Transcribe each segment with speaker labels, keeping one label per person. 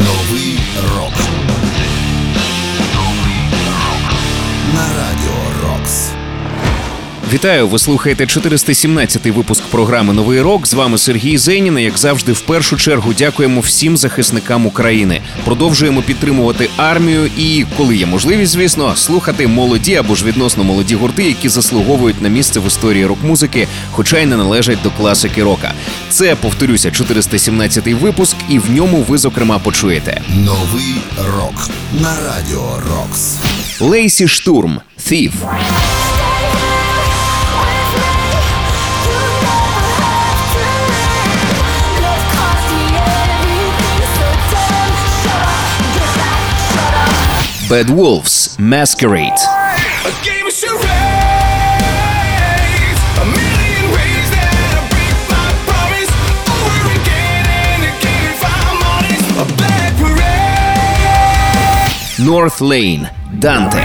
Speaker 1: Новий рок.
Speaker 2: Вітаю! Ви слухаєте 417-й випуск програми Новий рок. З вами Сергій Зенін. Як завжди, в першу чергу дякуємо всім захисникам України. Продовжуємо підтримувати армію і, коли є можливість, звісно, слухати молоді або ж відносно молоді гурти, які заслуговують на місце в історії рок-музики, хоча й не належать до класики рока. Це повторюся, 417-й випуск, і в ньому ви зокрема почуєте
Speaker 1: Новий рок. На радіо Рокс.
Speaker 2: Лейсі Штурм Thief.
Speaker 3: A bad parade.
Speaker 2: North Lane Dante.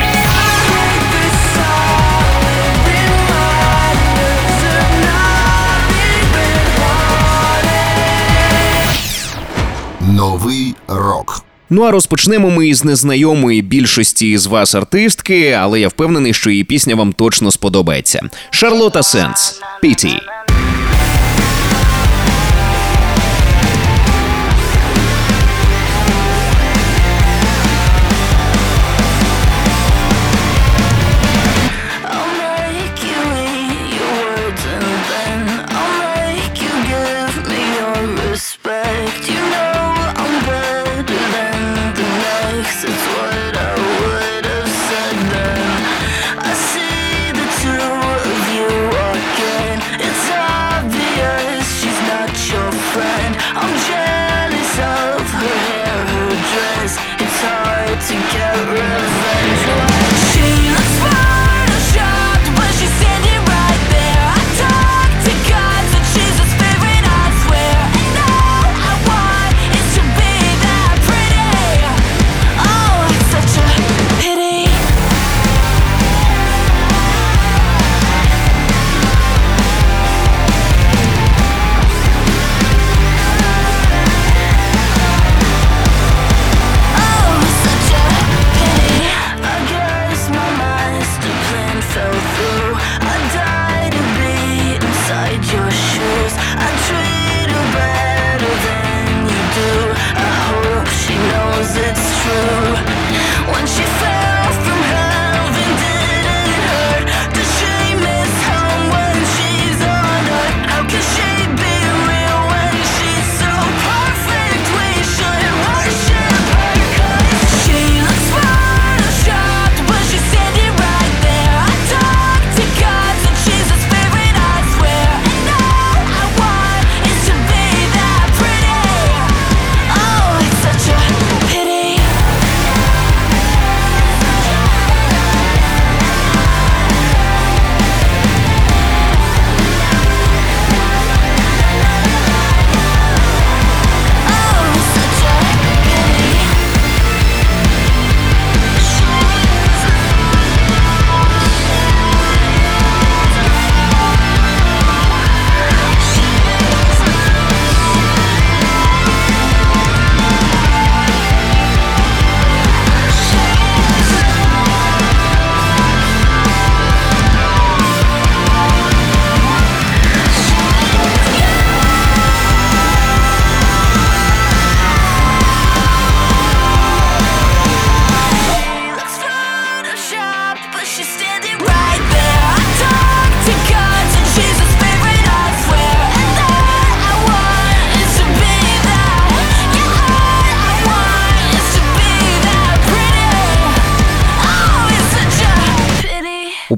Speaker 1: Новий рок.
Speaker 2: Ну а розпочнемо ми із незнайомої більшості з вас артистки, але я впевнений, що її пісня вам точно сподобається. Шарлота Сенс Піті.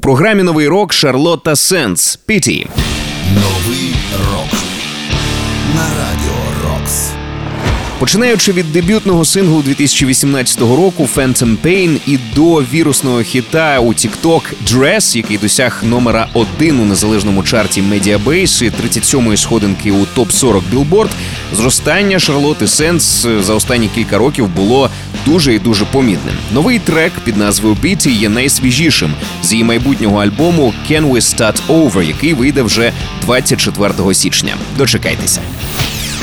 Speaker 2: Програмі Новий рок Шарлотта Сенс Піті.
Speaker 1: Новий рок. На радіо Рокс.
Speaker 2: Починаючи від дебютного синглу 2018 року Phantom Pain і до вірусного хіта у TikTok Dress, який досяг номера один у незалежному чарті Mediabase і 37-ї сходинки у топ 40 Billboard, зростання Шарлоти Сенс за останні кілька років було дуже і дуже помітним. Новий трек під назвою Біті є найсвіжішим з її майбутнього альбому Can We Start Over, який вийде вже 24 січня. Дочекайтеся.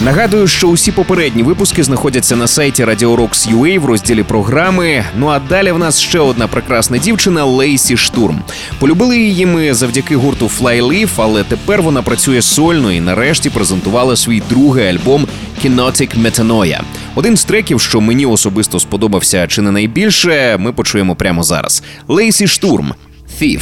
Speaker 2: Нагадую, що усі попередні випуски знаходяться на сайті Radio Rocks UA в розділі програми. Ну а далі в нас ще одна прекрасна дівчина Лейсі Штурм. Полюбили її ми завдяки гурту Flyleaf, але тепер вона працює сольно і нарешті презентувала свій другий альбом Kinetic Metanoia. Один з треків, що мені особисто сподобався чи не найбільше, ми почуємо прямо зараз. Лейсі Штурм Thief.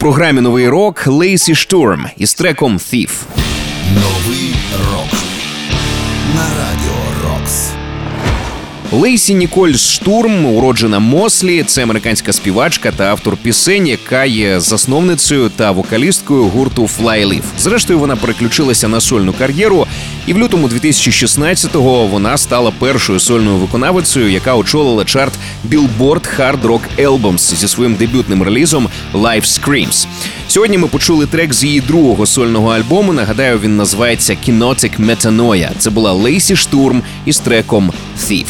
Speaker 2: Програмі Новий рок Лейсі Штурм із треком Thief.
Speaker 1: Новий рок на радіо.
Speaker 2: Лейсі Ніколь Штурм, уроджена Мослі, це американська співачка та автор пісень, яка є засновницею та вокалісткою гурту Flyleaf. Зрештою, вона переключилася на сольну кар'єру, і в лютому 2016-го вона стала першою сольною виконавицею, яка очолила чарт Billboard Hard Rock Albums зі своїм дебютним релізом Live Screams. Сьогодні ми почули трек з її другого сольного альбому. Нагадаю, він називається Kinetic Metanoia. Це була Лейсі Штурм із треком Thief.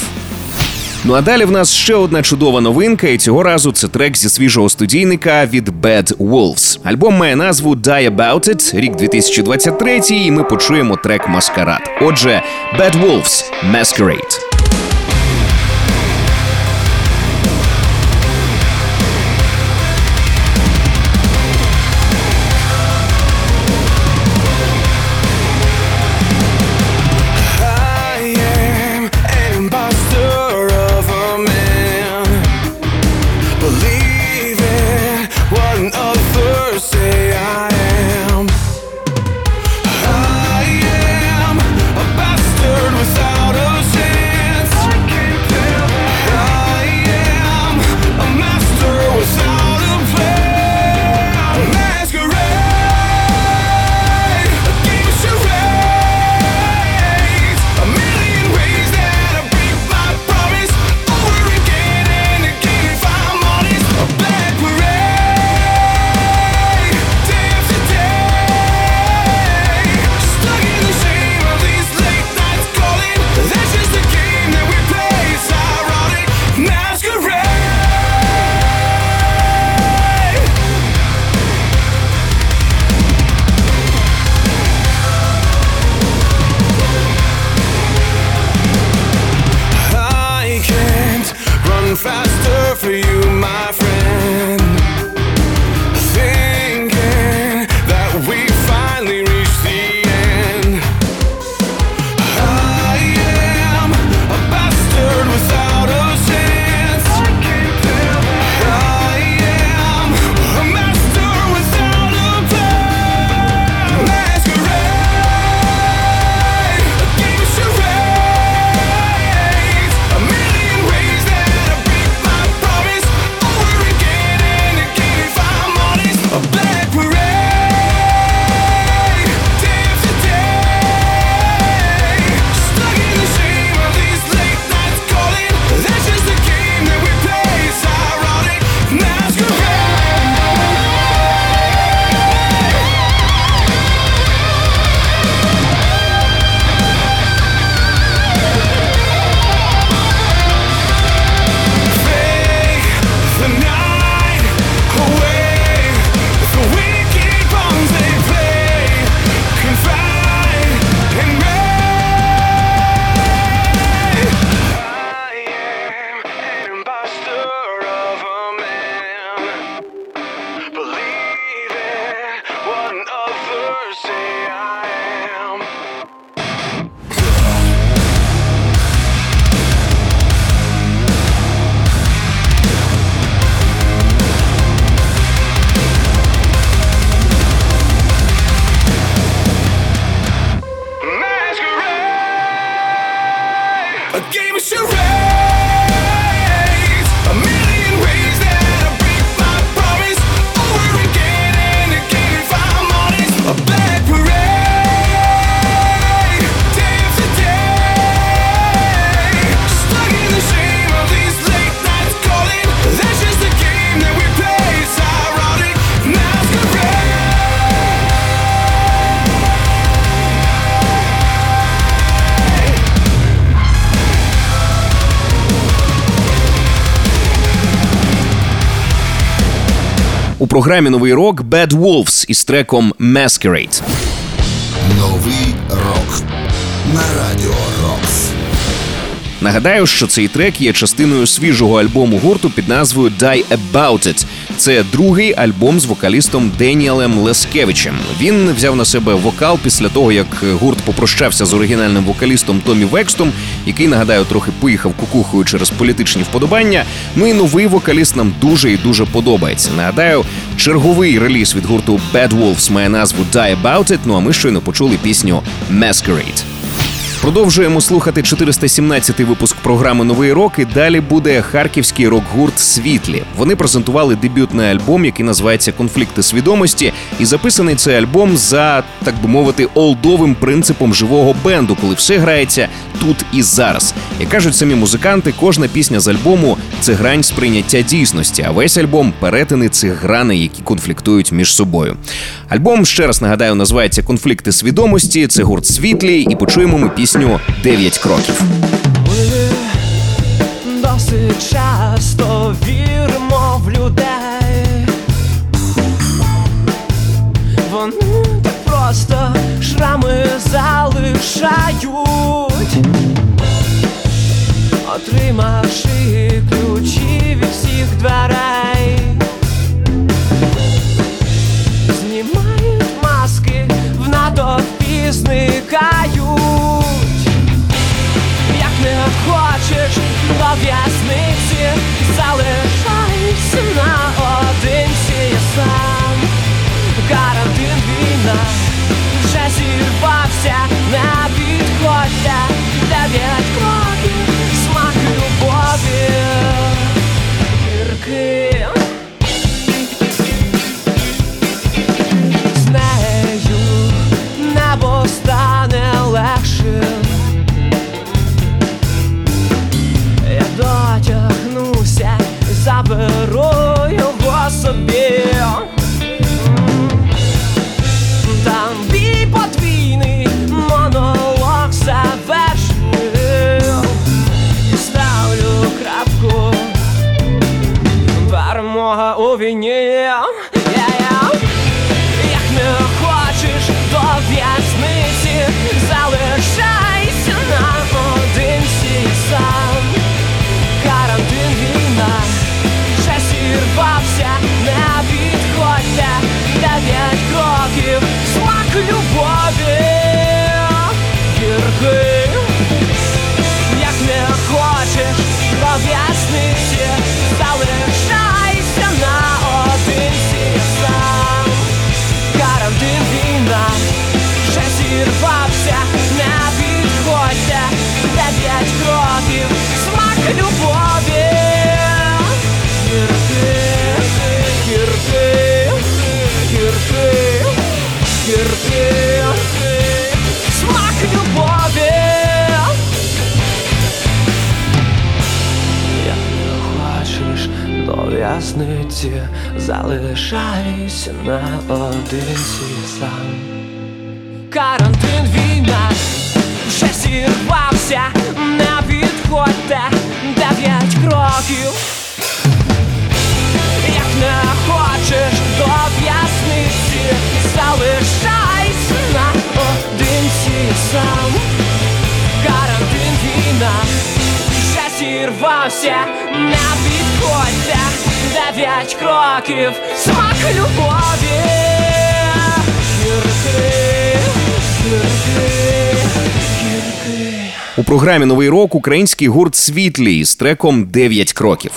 Speaker 2: Ну а далі в нас ще одна чудова новинка, і цього разу це трек зі свіжого студійника від Bad Wolves. Альбом має назву Die About It, рік 2023, і ми почуємо трек Маскарад. Отже, Bad Wolves Masquerade.
Speaker 4: Програмі новий рок Bad Wolves із треком Masquerade.
Speaker 1: Новий
Speaker 4: Нагадаю, що цей трек є частиною свіжого альбому гурту під назвою Die About It. Це другий альбом з вокалістом Деніелем Лескевичем. Він взяв на себе вокал після того, як гурт попрощався з оригінальним вокалістом Томі Векстом, який нагадаю трохи поїхав кукухою через політичні вподобання. Ну і новий вокаліст нам дуже і дуже подобається. Нагадаю, черговий реліз від гурту Bad Wolves має назву Die About It, Ну а ми щойно почули пісню Masquerade. Продовжуємо слухати 417-й випуск програми Новий рок. І далі буде харківський рок-гурт Світлі. Вони презентували дебютний альбом, який називається Конфлікти свідомості. І записаний цей альбом за так би мовити олдовим принципом живого бенду, коли все грається тут і зараз. Як кажуть самі музиканти, кожна пісня з альбому це грань сприйняття дійсності, а весь альбом перетини цих граней, які конфліктують між собою. Альбом ще раз нагадаю, називається Конфлікти свідомості. Це гурт світлі, і почуємо ми пісню «Дев'ять кроків.
Speaker 5: Ми досить часто віримо в людей. Вони так просто шрами залишають, отримавши ключі від всіх дверей. Знімають маски, в натовпі зникають. Не хочеш пов'язниці, в'язниці, на наодинці я сам. Карантин війна вже зірвався, на підходя, дев'ять кроків, смак любові, гіркий. В'язниці, залишайся наодинці сам. Карантин війна вже зірвався, не підходьте дев'ять кроків. Як не хочеш до в'язниці, залишайся наодинці сам. Карантин війна вже зірвався, не дев'ять кроків, смак любові.
Speaker 4: У програмі Новий рок український гурт Світлі з треком «Дев'ять кроків.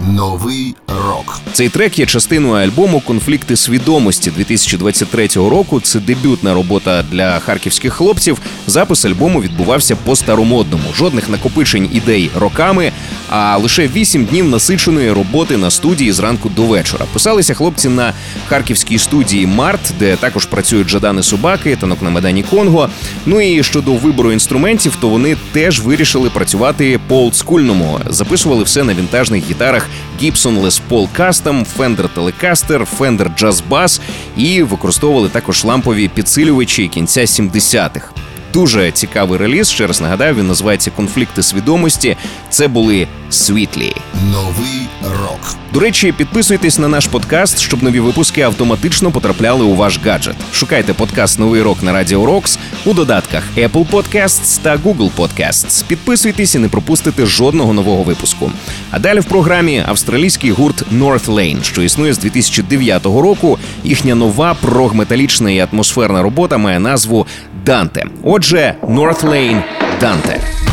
Speaker 1: Новий рок.
Speaker 4: Цей трек є частиною альбому Конфлікти свідомості 2023 року. Це дебютна робота для харківських хлопців. Запис альбому відбувався по старомодному. Жодних накопичень ідей роками, а лише вісім днів насиченої роботи на студії зранку до вечора. Писалися хлопці на харківській студії Март, де також працюють Жадани Собаки, танок на Медані Конго. Ну і щодо вибору інструментів, то вони теж вирішили працювати по олдскульному. Записували все на вінтажних гітарах Gibson Les Paul Custom, Fender Telecaster, Fender Jazz Bass і використовували також лампові підсилювачі кінця 70-х. Дуже цікавий реліз. Ще раз нагадаю, він називається Конфлікти свідомості. Це були Світлі.
Speaker 1: Новий рок.
Speaker 4: До речі, підписуйтесь на наш подкаст, щоб нові випуски автоматично потрапляли у ваш гаджет. Шукайте подкаст Новий рок на Радіо Рокс у додатках Apple Podcasts та Google Podcasts. Підписуйтесь і не пропустите жодного нового випуску. А далі в програмі австралійський гурт North Lane, що існує з 2009 року. Їхня нова прогметалічна і атмосферна робота має назву Данте. Отже, North Lane Данте.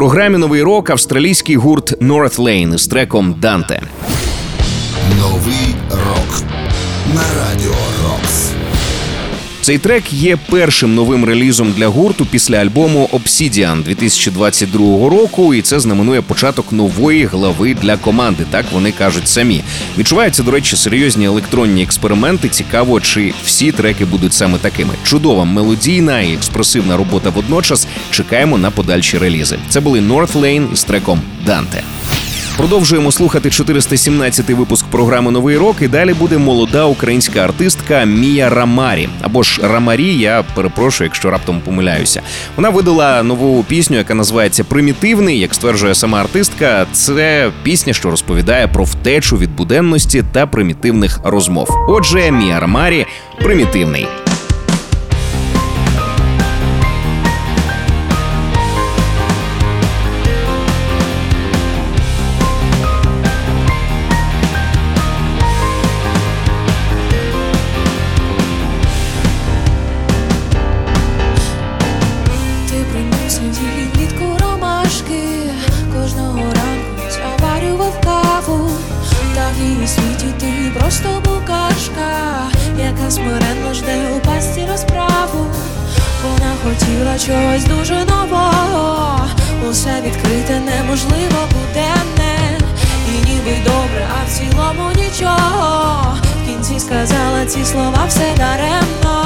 Speaker 4: Програмі Новий рок австралійський гурт North Lane з треком Данте. Цей трек є першим новим релізом для гурту після альбому Obsidian 2022 року, і це знаменує початок нової глави для команди. Так вони кажуть самі. Відчуваються, до речі, серйозні електронні експерименти. Цікаво, чи всі треки будуть саме такими. Чудова мелодійна і експресивна робота водночас. Чекаємо на подальші релізи. Це були North Lane із треком Данте. Продовжуємо слухати 417-й випуск програми Новий рок. І далі буде молода українська артистка Мія Рамарі або ж Рамарі. Я перепрошую, якщо раптом помиляюся. Вона видала нову пісню, яка називається Примітивний. Як стверджує сама артистка, це пісня, що розповідає про втечу від буденності та примітивних розмов. Отже, Мія Рамарі примітивний.
Speaker 6: Відкрите буде буденне, і ніби добре, а в цілому нічого. В кінці сказала ці слова все даремно.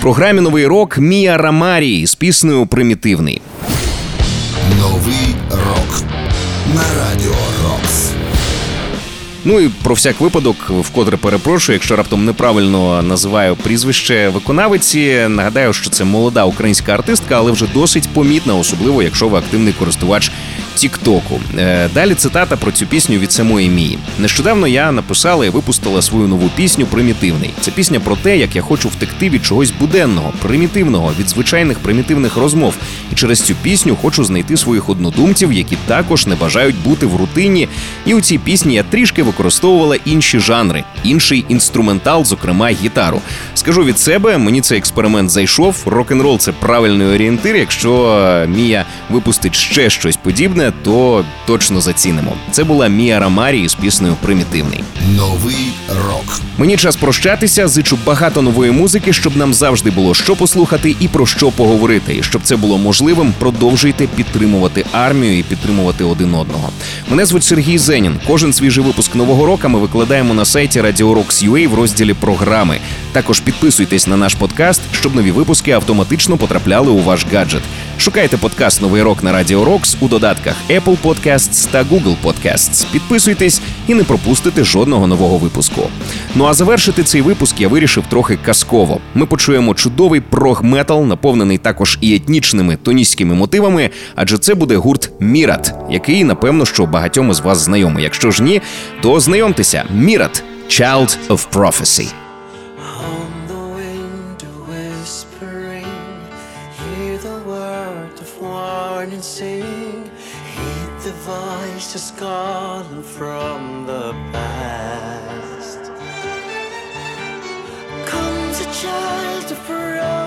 Speaker 4: Програмі Новий рок Мія Рамарі з піснею Примітивний.
Speaker 1: Новий рок на радіо Рокс.
Speaker 4: Ну і про всяк випадок, вкотре перепрошую, якщо раптом неправильно називаю прізвище виконавиці. Нагадаю, що це молода українська артистка, але вже досить помітна, особливо якщо ви активний користувач Тіктоку. Е, Далі цитата про цю пісню від самої Мії. Нещодавно я написала і випустила свою нову пісню Примітивний. Це пісня про те, як я хочу втекти від чогось буденного, примітивного, від звичайних примітивних розмов. І через цю пісню хочу знайти своїх однодумців, які також не бажають бути в рутині. І у цій пісні я трішки використовувала інші жанри, інший інструментал, зокрема гітару. Скажу від себе, мені цей експеримент зайшов. Рок-н-рол це правильний орієнтир. Якщо е, Мія випустить ще щось подібне, то точно зацінимо. Це була Мія Рамарі з піснею Примітивний.
Speaker 1: Новий рок.
Speaker 4: Мені час прощатися. Зичу багато нової музики, щоб нам завжди було що послухати і про що поговорити. І щоб це було можливим, продовжуйте підтримувати армію і підтримувати один одного. Мене звуть Сергій Зенін. Кожен свіжий випуск нового року ми викладаємо на сайті Radio Rocks UA в розділі програми. Також підписуйтесь на наш подкаст, щоб нові випуски автоматично потрапляли у ваш гаджет. Шукайте подкаст Новий рок на Radio Rocks у додатках Apple Podcasts та Google Podcasts. Підписуйтесь і не пропустите жодного нового випуску. Ну а завершити цей випуск я вирішив трохи казково. Ми почуємо чудовий прог-метал, наповнений також і етнічними тоніськими мотивами, адже це буде гурт Мірат, який напевно що багатьом із вас знайомий. Якщо ж ні, то знайомтеся. Мірат Child of Prophecy.
Speaker 2: Voice just calling from the past. shelter for us.